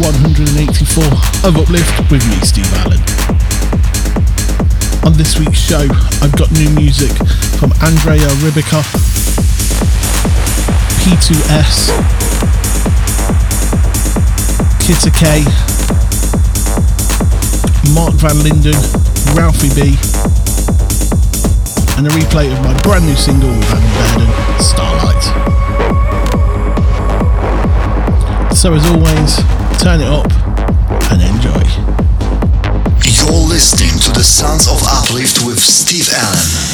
184 of Uplift with me, Steve Allen. On this week's show, I've got new music from Andrea Ribeca, P2S, Kitta K, Marc van Linden, Ralphie B, and a replay of my brand new single with Adam Burden, Starlight. So as always, turn it up and enjoy. You're listening to the Sons of Uplift with Steve Allen.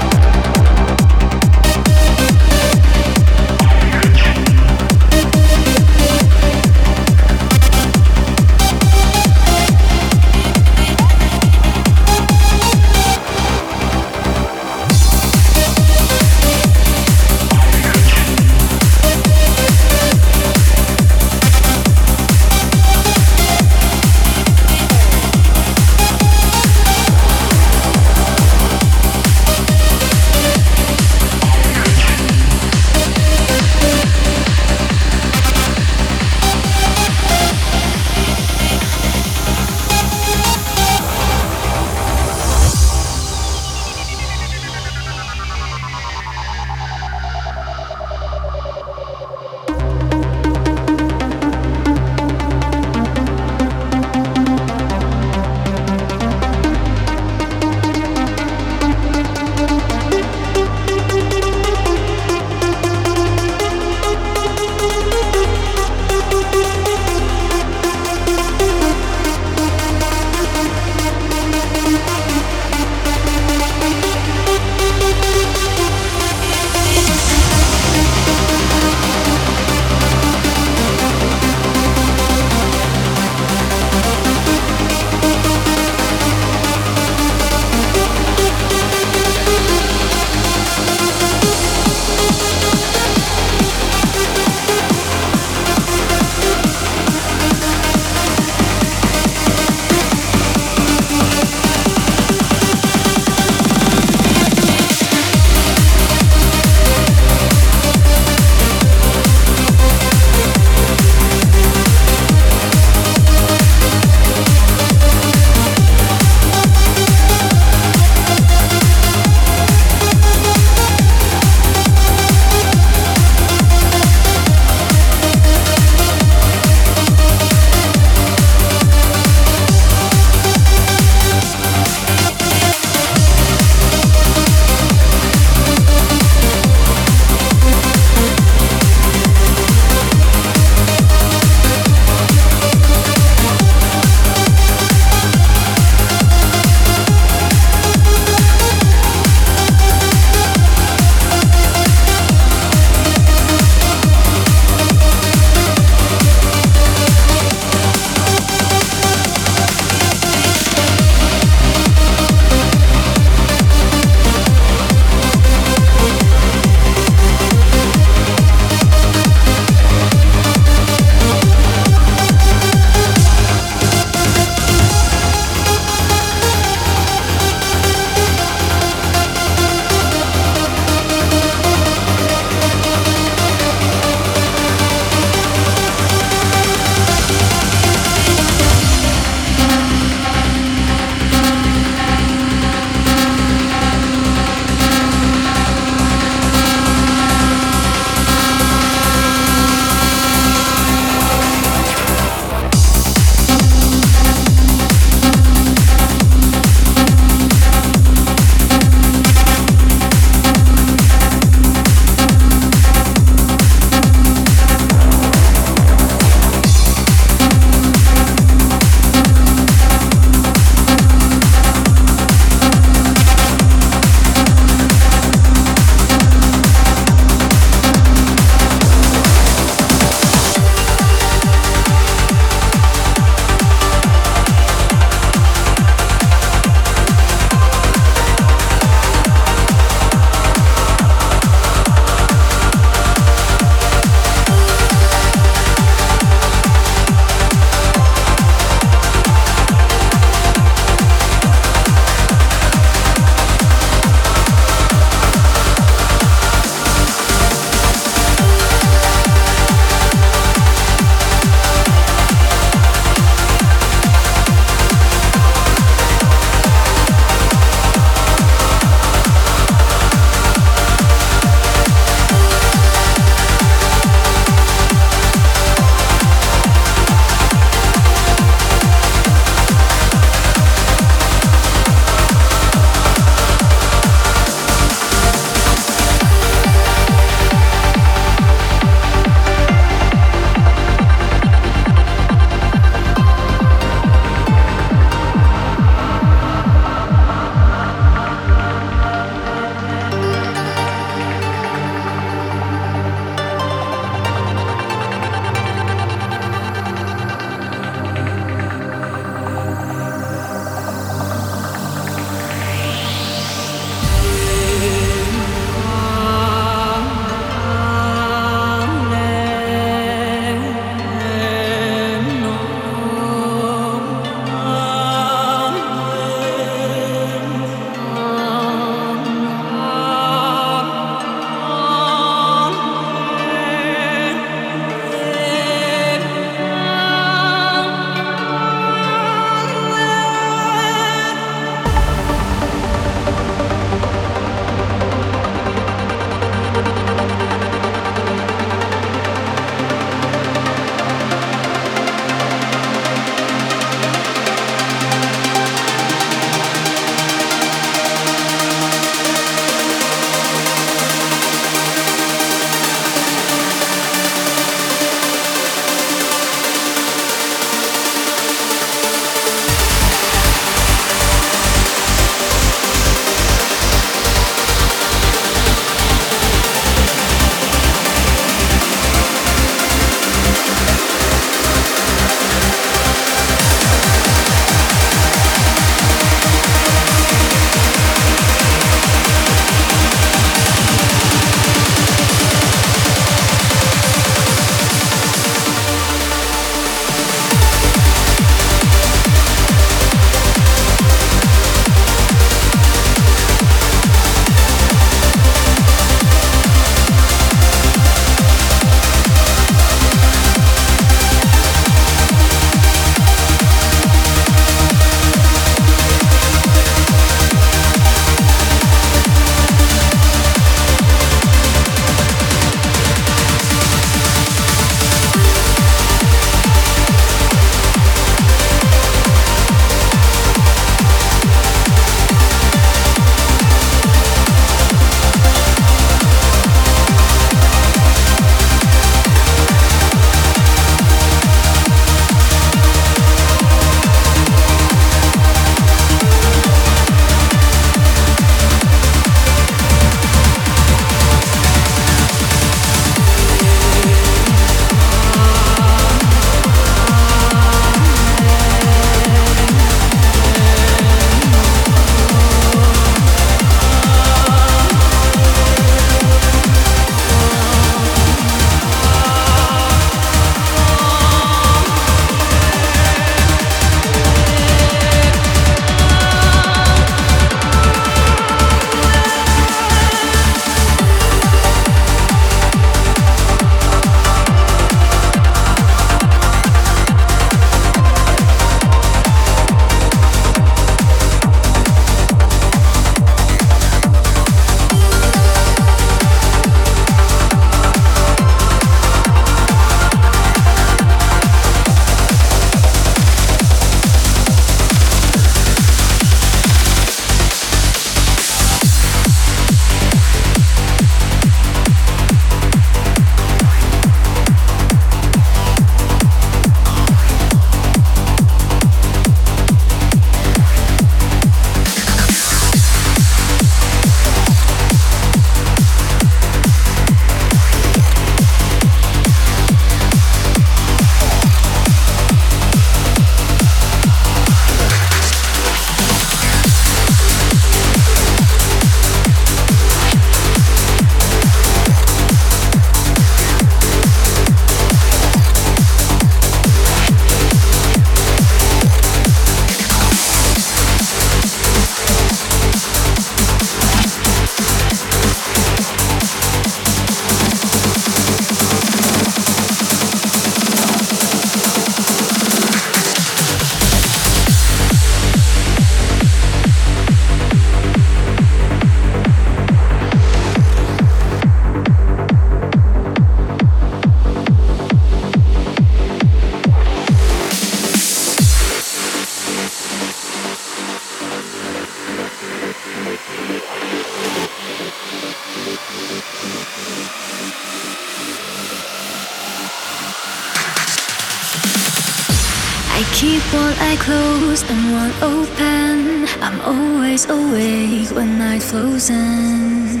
In.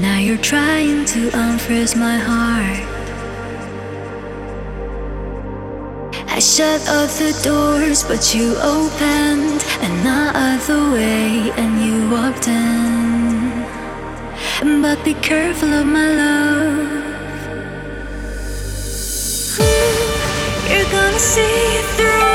Now you're trying to unfreeze my heart. I shut off the doors, but you opened another way and you walked in. But be careful of my love. You're gonna see through.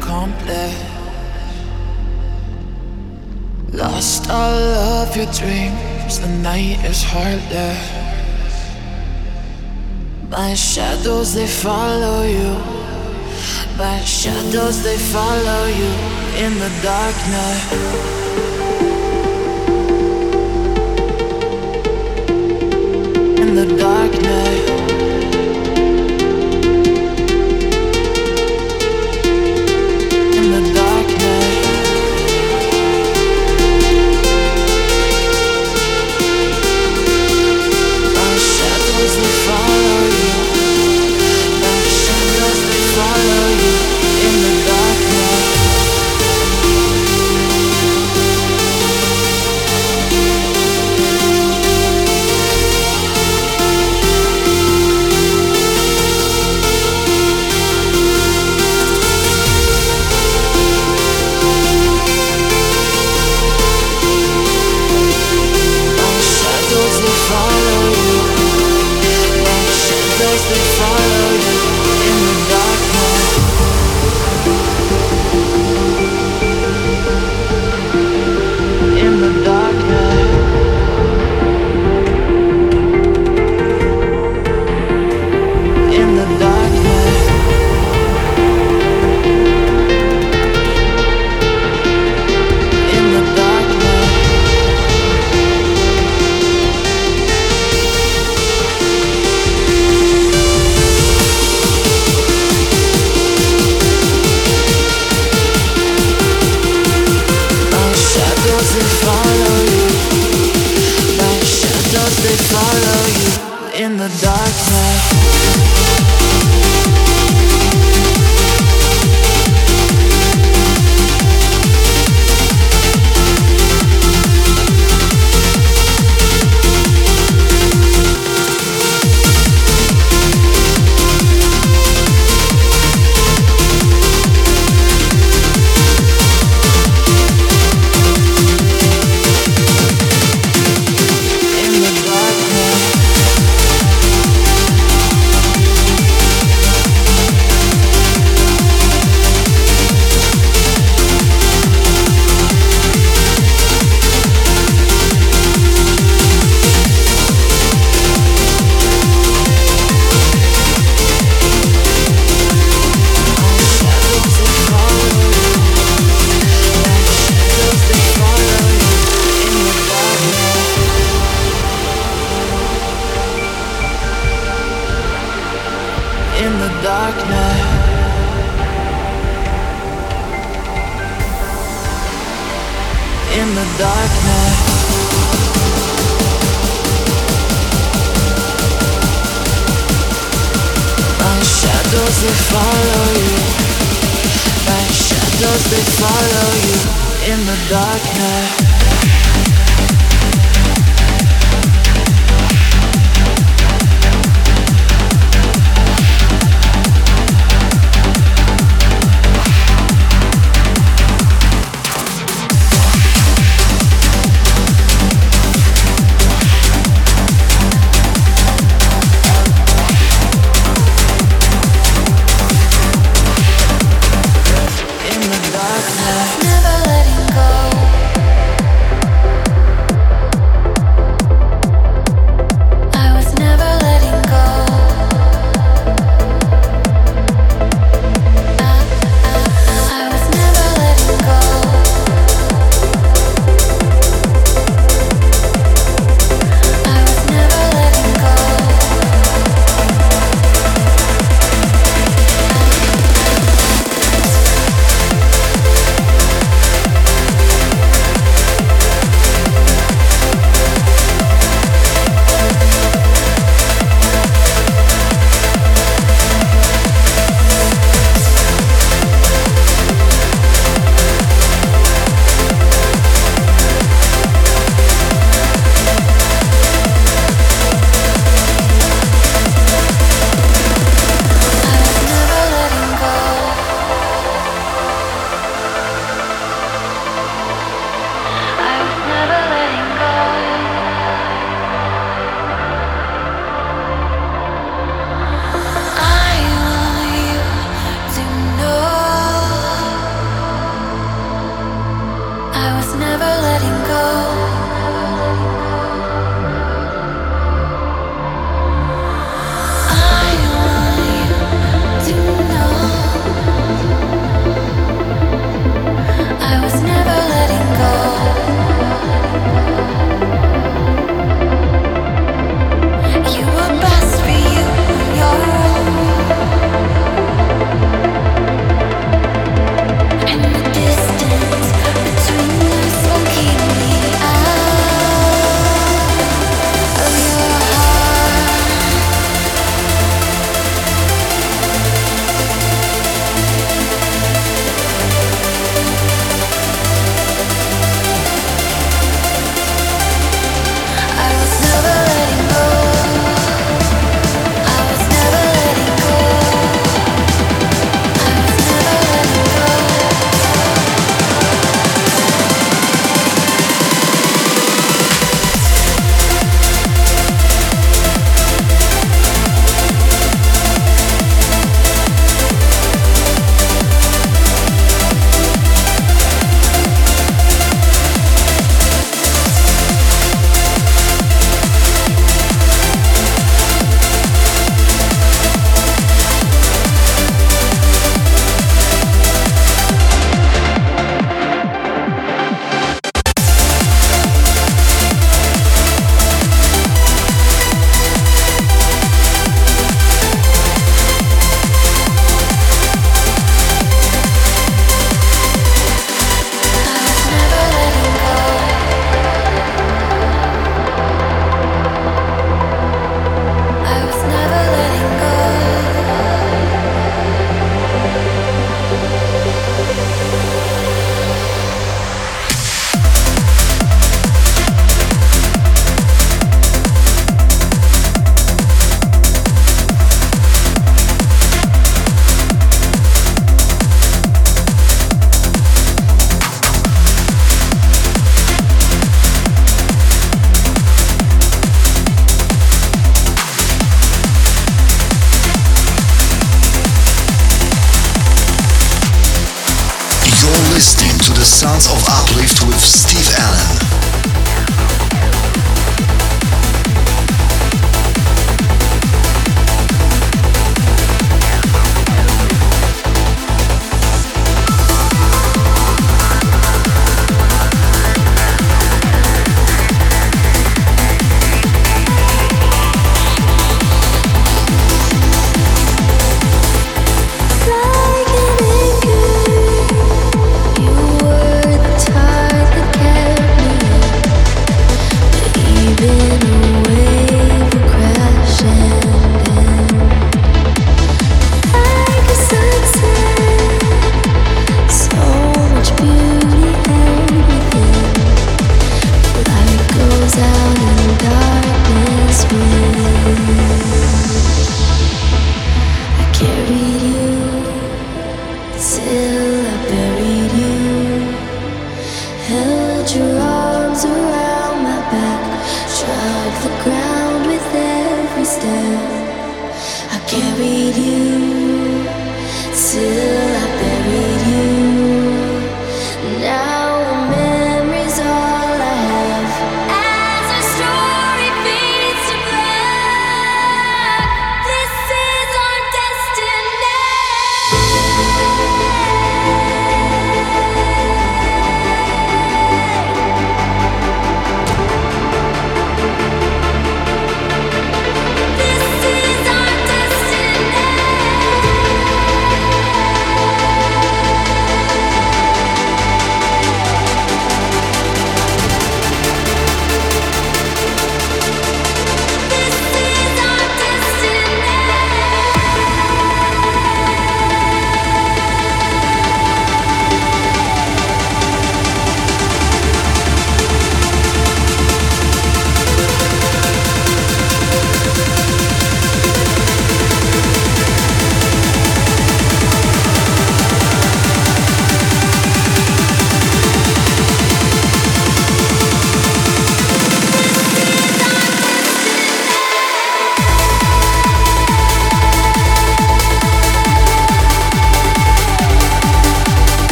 complex. Lost all of your dreams, the night is heartless. My shadows, they follow you. My shadows, they follow you in the darkness. In the dark night.